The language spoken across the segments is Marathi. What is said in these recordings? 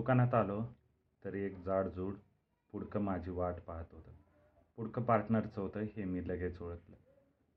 दुकानात आलो तरी एक जाडजूड पुडकं माझी वाट पाहत होतं. पुडकं पार्टनरचं होतं हे मी लगेच ओळखलं.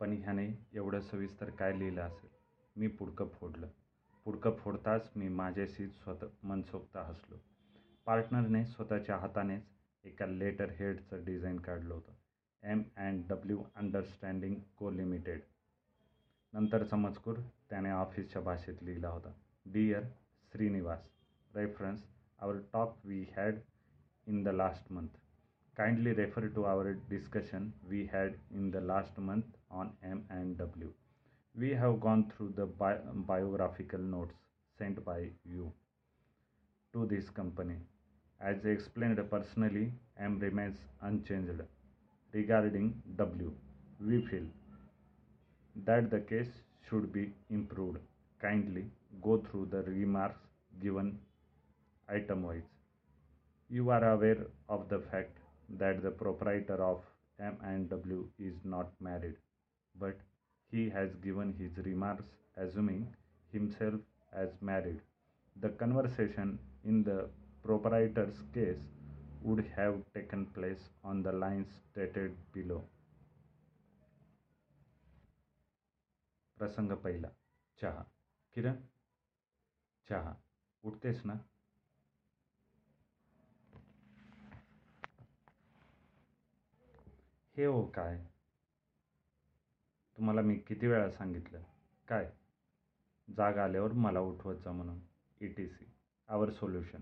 पण ह्याने एवढं सविस्तर काय लिहिलं असेल? मी पुडकं फोडलं. पुडकं फोडताच मी माझ्याशी स्वतः मनसोक्त हसलो. पार्टनरने स्वतःच्या हातानेच एका लेटर हेडचं डिझाईन काढलं होतं. M and W understanding co. Limited. नंतरचा मजकूर त्याने ऑफिसच्या भाषेत लिहिला होता. Dear Srinivas, reference our talk we had in the last month. Kindly refer to our discussion we had in the last month on M and W. We have gone through the bi- biographical notes sent by you to this company. As I explained personally, M remains unchanged. Regarding W, we feel that the case should be improved. Kindly go through the remarks given You are aware of the fact that the proprietor of M and W is not married, but he has given his remarks assuming himself as married. The conversation in the proprietor's case would have taken place on the lines stated below. प्रसंग पहिला. चहा. किरण. चहा. उठतेस ना? हे हो काय? तुम्हाला मी किती वेळा सांगितलं? काय? जाग आल्यावर मला उठवत जा म्हणून. E T C our solution.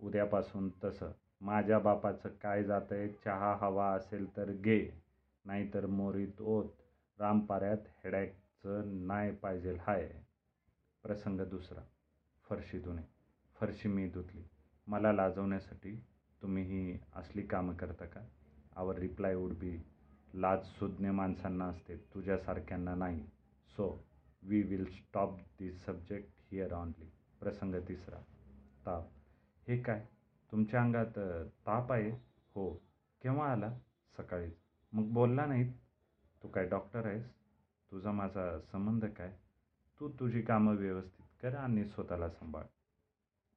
उद्यापासून तसं. माझ्या बापाचं काय जातं आहे चहा हवा असेल तर घे, नाहीतर मोरीत ओत. रामपाऱ्यात हेडॅकचं नाय पाहिजेल हाय. प्रसंग दुसरा. फरशी धुणे. फरशी मी धुतली. मला लाजवण्यासाठी तुम्ही ही असली कामं करता का? आवर रिप्लाय वुड बी, लाज सुज्ञ माणसांना असते, तुझ्यासारख्यांना नाही. So, we will stop this subject here only प्रसंग तिसरा. ताप. हे काय? तुमच्या अंगात ताप आहे? हो. केव्हा आला? सकाळीच. मग बोलला नाहीत? तू काय डॉक्टर आहेस? तुझा माझा संबंध काय? तू तुझी कामं व्यवस्थित कर आणि स्वतःला सांभाळ.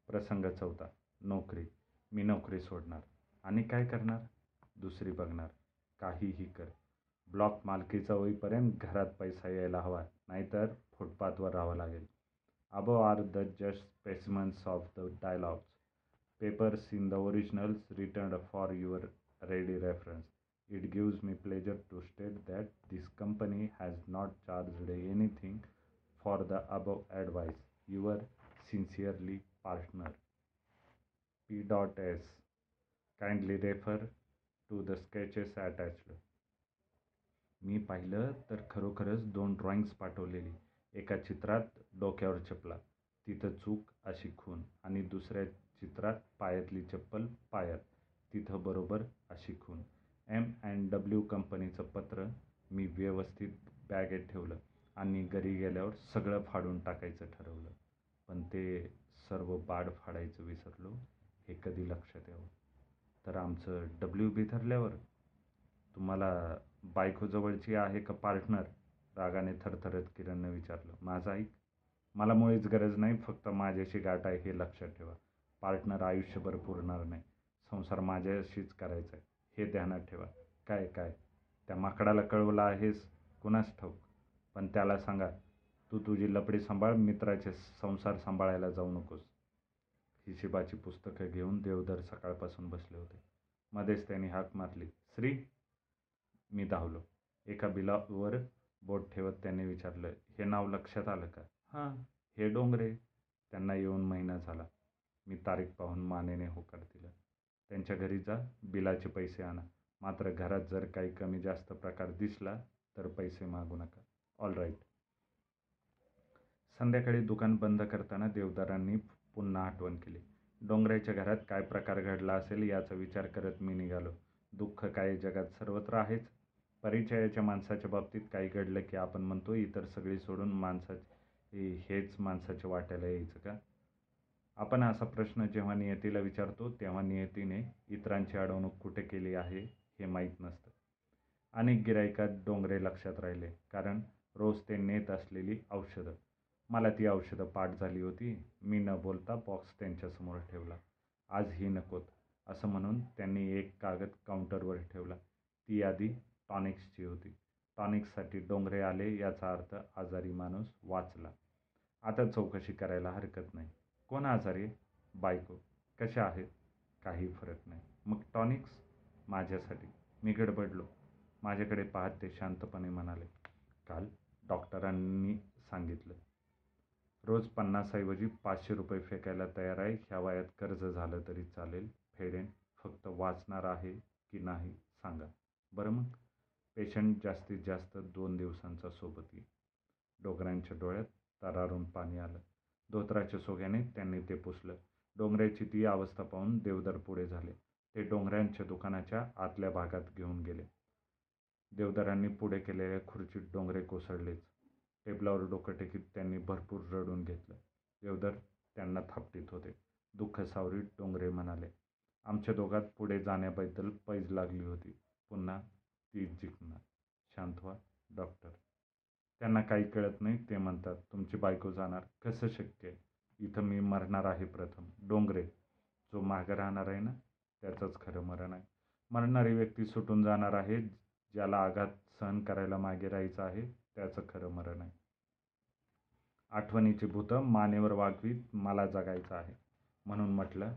प्रसंग चौथा. नोकरी. मी नोकरी सोडणार. आणि काय करणार? दुसरी बघणार. काहीही कर. ब्लॉक मालकीचा होईपर्यंत घरात पैसा यायला हवा, नाहीतर फुटपाथवर राहावं लागेल. Above are the just specimens of the dialogues. Papers in the originals return for your ready reference. It gives me pleasure to state that this company has not charged anything for the above advice. Your sincerely partner, P. Dot S. Kindly refer to the sketches attached. मी पाहिलं तर खरोखरच दोन ड्रॉइंग्स पाठवलेली. एका चित्रात डोक्यावर चपला, तिथं चूक अशी खून आणि दुसऱ्या चित्रात पायातली चप्पल पायात, तिथं बरोबर अशी खून एम अँड डब्ल्यू कंपनीचं पत्र मी व्यवस्थित बॅगेत ठेवलं आणि घरी गेल्यावर सगळं फाडून टाकायचं ठरवलं. पण ते सर्व बाड फाडायचं विसरलो हे कधी लक्षात यावं, तर आमचं डब्ल्यू बी ठरल्यावर तुम्हाला बायको जवळची आहे का पार्टनर? रागाने थरथरत किरणनं विचारलं. माझं ऐक. मला मुळीच गरज नाही. फक्त माझ्याशी गाठ आहे हे लक्षात ठेवा. पार्टनर आयुष्यभर पुरणार नाही. संसार माझ्याशीच करायचा आहे हे ध्यानात ठेवा. काय काय, त्या माकडाला कळवलं आहेस कुणास ठाऊक. पण त्याला सांगा, तू तुझी लफडी सांभाळ, मित्राचे संसार सांभाळायला जाऊ नकोस. हिशेबाची पुस्तकं घेऊन देवधर सकाळपासून बसले होते. मध्येच त्यांनी हाक मारली, श्री. मी धावलो. एका बिलावर बोट ठेवत त्यांनी विचारलं, हे नाव लक्षात आलं का? हां, हे डोंगरे. त्यांना येऊन महिना झाला. मी तारीख पाहून मानेने होकार दिला. त्यांच्या घरी जा. बिलाचे पैसे आणा. मात्र घरात जर काही कमी जास्त प्रकार दिसला तर पैसे मागू नका. ऑलराईट. संध्याकाळी दुकान बंद करताना देवधरांनी पुन्हा आठवण केली. डोंगऱ्याच्या घरात काय प्रकार घडला असेल याचा विचार करत मी निघालो. दुःख काय जगात सर्वत्र आहेच. परिचयाच्या माणसाच्या बाबतीत काही घडलं की आपण म्हणतो इतर सगळी सोडून हेच माणसाच्या वाट्याला यायचं का? आपण असा प्रश्न जेव्हा नियतीला विचारतो तेव्हा नियतीने इतरांची अडवणूक कुठे केली आहे हे माहीत नसतं. अनेक गिऱ्हाईकात डोंगरे लक्षात राहिले. कारण रोज ते नेत असलेली औषधं. मला ती औषधं पाठ झाली होती. मी न बोलता बॉक्स त्यांच्यासमोर ठेवला. आज ही नकोत असं म्हणून त्यांनी एक कागद काउंटरवर ठेवला. ती यादी टॉनिक्सची होती. टॉनिक्ससाठी डोंगरे आले याचा अर्थ आजारी माणूस वाचला. आता चौकशी करायला हरकत नाही. कोण आजारी? बायको. कशा आहेत? काही फरक नाही. मग टॉनिक्स माझ्यासाठी. मी गडबडलो. माझ्याकडे पाहत ते शांतपणे म्हणाले काल डॉक्टरांनी सांगितलं. रोज पन्नासऐवजी पाचशे रुपये फेकायला तयार आहे. ह्या वयात कर्ज झालं तरी चालेल. फेडेन. फक्त वाचणार आहे की नाही सांगा. बरं मग? पेशंट जास्तीत जास्त दोन दिवसांचा सोबत येईल. डोंगरांच्या डोळ्यात तरारून पाणी आलं. धोत्राच्या सोग्याने त्यांनी ते पुसलं. डोंगऱ्याची ती अवस्था पाहून देवदर पुढे झाले. ते डोंगरांच्या दुकानाच्या आतल्या भागात घेऊन गेले. देवदरांनी पुढे केलेल्या खुर्चीत डोंगरे कोसळलेच. टेबलावर डोकं टेकीत त्यांनी भरपूर रडून घेतलं. देवदर त्यांना थापटीत होते. दुःख सावरी डोंगरे म्हणाले आमच्या दोघात पुढे जाण्याबद्दल पैज लागली होती. पुन्हा ती जिंकणार. शांत व्हा डॉक्टर. त्यांना काही कळत नाही ते म्हणतात. तुमची बायको जाणार. कसं शक्य आहे? इथं मी मरणार आहे प्रथम. डोंगरे जो मागं राहणार आहे ना त्याचंच खरं मरण आहे. मरणारी व्यक्ती सुटून जाणार आहे ज्याला आघात सहन करायला मागे राहायचं आहे त्याचं खरं मरण आहे. आठवणीची भूतं मानेवर वागवीत मला जगायचं आहे. म्हणून म्हटलं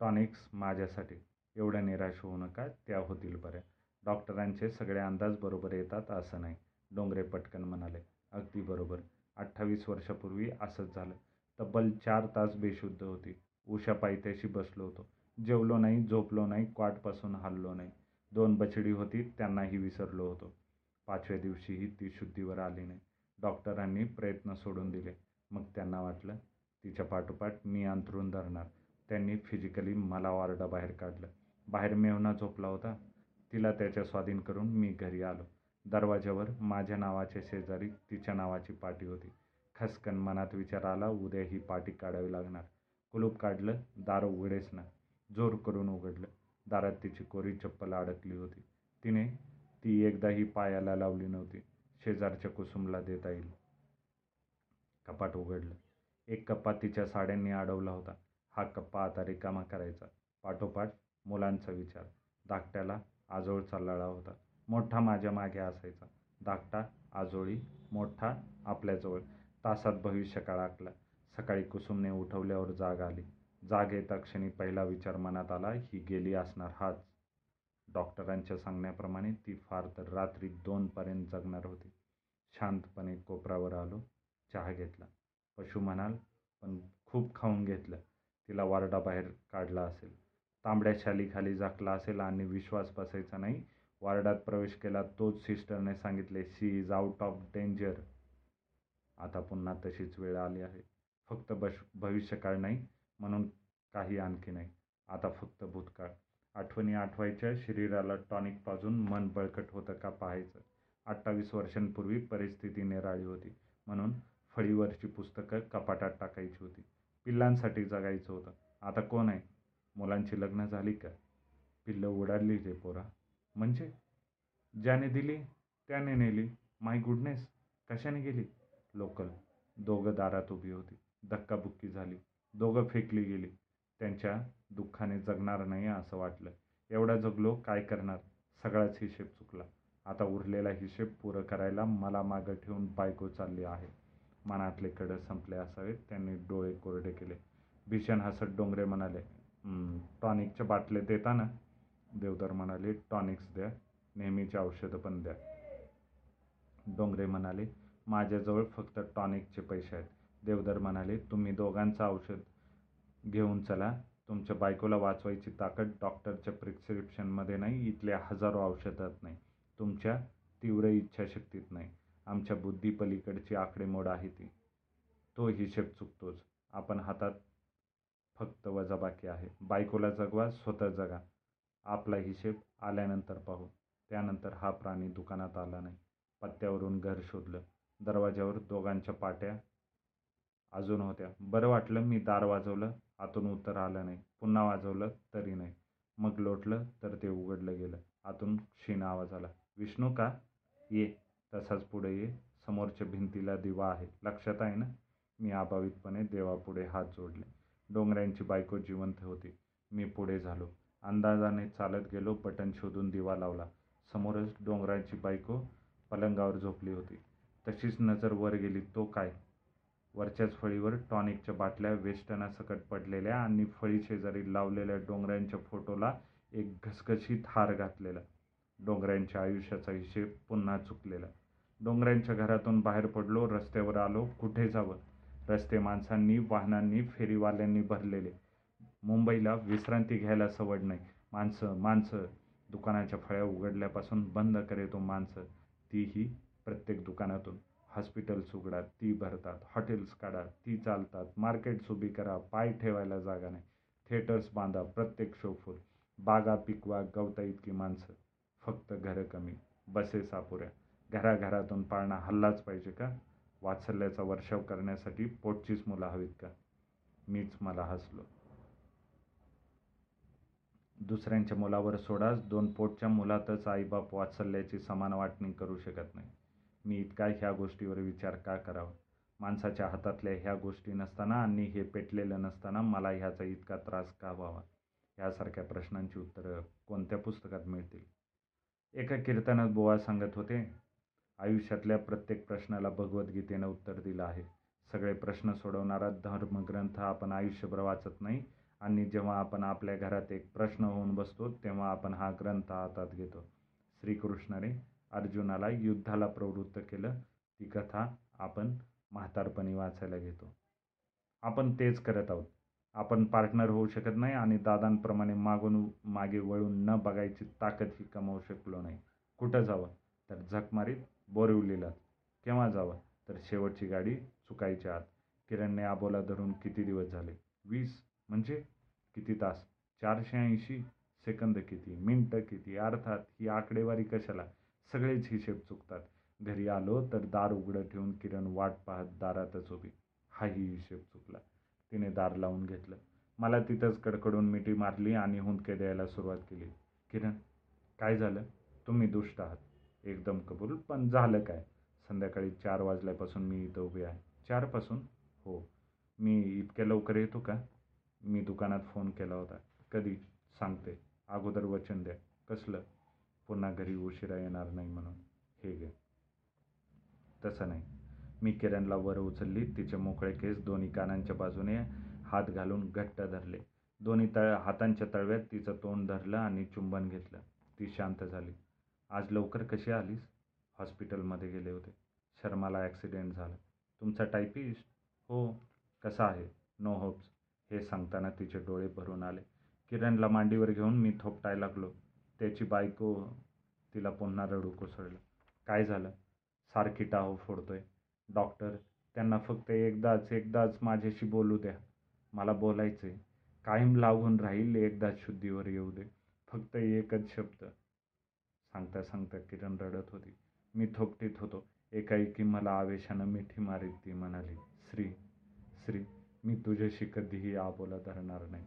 टॉनिक्स माझ्यासाठी. एवढ्या निराश होऊ नका त्या होतील बऱ्या. डॉक्टरांचे सगळे अंदाज बरोबर येतात असं नाही. डोंगरे पटकन म्हणाले. अगदी बरोबर. अठ्ठावीस वर्षापूर्वी असंच झालं. तब्बल चार तास बेशुद्ध होती. उषा पायथ्याशी बसलो होतो. जेवलो नाही झोपलो नाही क्वाटपासून हललो नाही. दोन बछडी होती त्यांनाही विसरलो होतो. पाचव्या दिवशीही ती शुद्धीवर आली नाही. डॉक्टरांनी प्रयत्न सोडून दिले. मग त्यांना वाटलं तिच्या पाठोपाठ मी अंथरून धरणार. त्यांनी फिजिकली मला वार्डाबाहेर काढलं. बाहेर मेवना झोपला होता. तिला त्याच्या स्वाधीन करून मी घरी आलो. दरवाज्यावर माझ्या नावाच्या शेजारी तिच्या नावाची पाटी होती. खसकन मनात विचार आला उद्या ही पाटी काढावी लागणार. कुलूप काढलं दार उघडेच ना. जोर करून उघडलं. दारात तिची कोरी चप्पल अडकली होती. तिने ती एकदाही पायाला लावली नव्हती. शेजारच्या कुसुमला देता येईल. कपाट उघडलं. एक कप्पा तिच्या साड्यांनी अडवला होता. हा कप्पा आता रिकामा करायचा. पाठोपाठ मुलांचा विचार. धाकट्याला आजोळचा लळा होता. मोठा माझ्या मागे असायचा. धाकटा आजोळी मोठा आपल्याजवळ. तासात भविष्य काळ आखला. सकाळी कुसुमने उठवल्यावर जाग आली. जाग येता क्षणी पहिला विचार मनात आला ही गेली असणार हाच. डॉक्टरांच्या सांगण्याप्रमाणे ती फार तर रात्री दोनपर्यंत जगणार होती. शांतपणे कोपरावर आलो चहा घेतला. पशु म्हणाल पण खूप खाऊन घेतलं. तिला वारडाबाहेर काढला असेल. तांबड्या शालीखाली झाकला असेल आणि विश्वास बसायचा नाही. वार्डात प्रवेश केला तोच सिस्टरने सांगितले she is out of danger. आता पुन्हा तशीच वेळ आली आहे. फक्त बश भविष्यकाळ नाही म्हणून काही आणखी नाही. आता फक्त भूतकाळ. आठवणी आठवायच्या शरीराला टॉनिक पाजून मन बळकट होतं का पाहायचं. अठ्ठावीस वर्षांपूर्वी परिस्थिती निराळी होती. म्हणून फळीवरची पुस्तकं कपाटात टाकायची होती. पिल्लांसाठी जगायचं होतं. आता कोण आहे? मुलांची लग्न झाली का? पिल्लं उडाली रे पोरा. म्हणजे? ज्याने दिली त्याने नेली. माय गुडनेस कशाने गेली? लोकल. दोघं दारात उभी होती. धक्काबुक्की झाली. दोघं फेकली गेली. त्यांच्या दुःखाने जगणार नाही असं वाटलं. एवढा जगलो काय करणार? सगळाच हिशेब चुकला. आता उरलेला हिशेब पुरं करायला मला मागं ठेवून बायको चालली आहे. मनातले कडं संपले असावेत त्यांनी डोळे कोरडे केले. भीषण हसत डोंगरे म्हणाले टॉनिकच्या बाटले देता ना? देवधर म्हणाले टॉनिक्स द्या नेहमीची औषधं पण द्या. डोंगरे म्हणाले माझ्याजवळ फक्त टॉनिकचे पैसे आहेत. देवधर म्हणाले तुम्ही दोघांचं औषध घेऊन चला तुमच्या बायकोला वाचवायची ताकद डॉक्टरच्या प्रिस्क्रिप्शनमध्ये नाही इथल्या हजारो औषधात नाही. तुमच्या तीव्र इच्छाशक्तीत नाही. आमच्या बुद्धीपलीकडची आकडेमोड आहे ती. तो हिशेब चुकतोच. आपण हातात फक्त वजाबाकी आहे. बायकोला जगवा स्वतः जगा. आपला हिशेब आल्यानंतर पाहू. त्यानंतर हा प्राणी दुकानात आला नाही. पत्त्यावरून घर शोधलं. दरवाज्यावर दोघांच्या पाट्या अजून होत्या. बरं वाटलं मी दार वाजवलं. आतून उत्तर आलं नाही. पुन्हा वाजवलं तरी नाही. मग लोटलं तर ते उघडलं गेलं. आतून क्षीण आवाज आला. विष्णू का? ये. तसाच पुढे ये. समोरच्या भिंतीला दिवा आहे. लक्षात आहे ना मी अभावितपणे देवापुढे हात जोडले. डोंगऱ्यांची बायको जिवंत होती. मी पुढे झालो. अंदाजाने चालत गेलो. बटन शोधून दिवा लावला. समोरच डोंगराची बायको पलंगावर झोपली होती. तशीच नजर वर गेली. तो काय? वरच्याच फळीवर टॉनिकच्या बाटल्या वेष्टनासकट पडलेल्या आणि फळी शेजारी लावलेल्या डोंगरांच्या फोटोला एक घसघशीत हार घातलेला. डोंगरांच्या आयुष्याचा हिशेब पुन्हा चुकलेला. डोंगरांच्या घरातून बाहेर पडलो रस्त्यावर आलो कुठे जावं? रस्ते माणसांनी वाहनांनी फेरीवाल्यांनी भरलेले. मुंबईला विश्रांती घ्यायला सवड नाही. माणसं माणसं. दुकानाच्या फळ्या उघडल्यापासून बंद करेतो माणसं. तीही प्रत्येक दुकानातून. हॉस्पिटल्स उघडा ती भरतात हॉटेल्स काढा ती चालतात मार्केट्स उभी करा पाय ठेवायला जागा नाही. थिएटर्स बांधा प्रत्येक शो फुल. बागा पिकवा गवता इतकी माणसं. फक्त घरं कमी बसेस अपुऱ्या घराघरातून पाळणा हल्लाच पाहिजे का? वात्सल्याचा वर्षाव करण्यासाठी पोटचीच मुलं हवीत का? मीच मला हसलो. दुसऱ्यांच्या मुलावर सोडाच दोन पोटच्या मुलातच आईबाप वात्सल्याची समान वाटणी करू शकत नाही. मी इतका ह्या गोष्टीवर विचार का करावा? माणसाच्या हातातल्या ह्या गोष्टी नसताना आणि हे पेटलेलं नसताना मला ह्याचा इतका त्रास का व्हावा? ह्यासारख्या प्रश्नांची उत्तरं कोणत्या पुस्तकात मिळतील? एका कीर्तनात बोवा सांगत होते आयुष्यातल्या प्रत्येक प्रश्नाला भगवद्गीतेनं उत्तर दिलं आहे. सगळे प्रश्न सोडवणारा धर्मग्रंथ आपण आयुष्यभर वाचत नाही आणि जेव्हा आपण आपल्या घरात एक प्रश्न होऊन बसतो तेव्हा आपण हा ग्रंथ हातात घेतो. श्रीकृष्णाने अर्जुनाला युद्धाला प्रवृत्त केलं. ती कथा आपण म्हातारपणी वाचायला घेतो. आपण तेच करत आहोत. आपण पार्टनर होऊ शकत नाही आणि दादांप्रमाणे मागून मागे वळून न बघायची ताकदही कमावू शकलो नाही. कुठं जावं? तर झकमारीत बोरिवलीला. केव्हा जावं? तर शेवटची गाडी चुकायच्या आत. किरणने आबोला धरून किती दिवस झाले? वीस? म्हणजे किती तास? चारशे ऐंशी? सेकंद किती? मिनटं किती? अर्थात ही आकडेवारी कशाला? सगळेच हिशेब चुकतात. घरी आलो तर दार उघडं ठेवून किरण वाट पाहत दारातच उभी. हाही हिशेब चुकला. तिने दार लावून घेतलं. मला तिथंच कडकडून मिठी मारली आणि हुंदके द्यायला सुरुवात केली. किरण काय झालं? तुम्ही दुष्ट आहात. एकदम कबूल पण झालं काय? संध्याकाळी चार वाजल्यापासून मी इथं उभी आहे. चारपासून? हो. मी इतक्या लवकर येतो का? मी दुकानात फोन केला होता. कधी? सांगते. अगोदर वचन द्या. कसलं? पुन्हा घरी उशिरा येणार नाही म्हणून. हे घे. तसं नाही. मी किरणला वर उचलली. तिचे मोकळे केस दोन्ही कानांच्या बाजूने हात घालून घट्ट धरले. दोन्ही तळ हातांच्या तळव्यात तिचं तोंड धरलं आणि चुंबन घेतलं. ती शांत झाली. आज लवकर कशी आलीस? हॉस्पिटलमध्ये गेले होते. शर्माला ॲक्सिडेंट झाला. तुमचा टायपिस्ट? हो. कसा आहे? No hopes. हे सांगताना तिचे डोळे भरून आले. किरणला मांडीवर घेऊन मी थोपटाय लागलो. त्याची बायको तिला पुन्हा रडू कोसळलं. काय झालं? सारखी टाहो फोडतोय. डॉक्टर त्यांना फक्त एकदाच एकदाच माझ्याशी बोलू द्या. मला बोलायचं आहे कायम लागून राहील एकदाच शुद्धीवर येऊ दे. फक्त एकच शब्द. सांगता सांगता किरण रडत होती. मी थोपटीत होतो. एकाएकी मला आवेशानं मिठी मारीत ती म्हणाली श्री श्री मी तुझ्याशी कधीही आबोला धरणार नाही.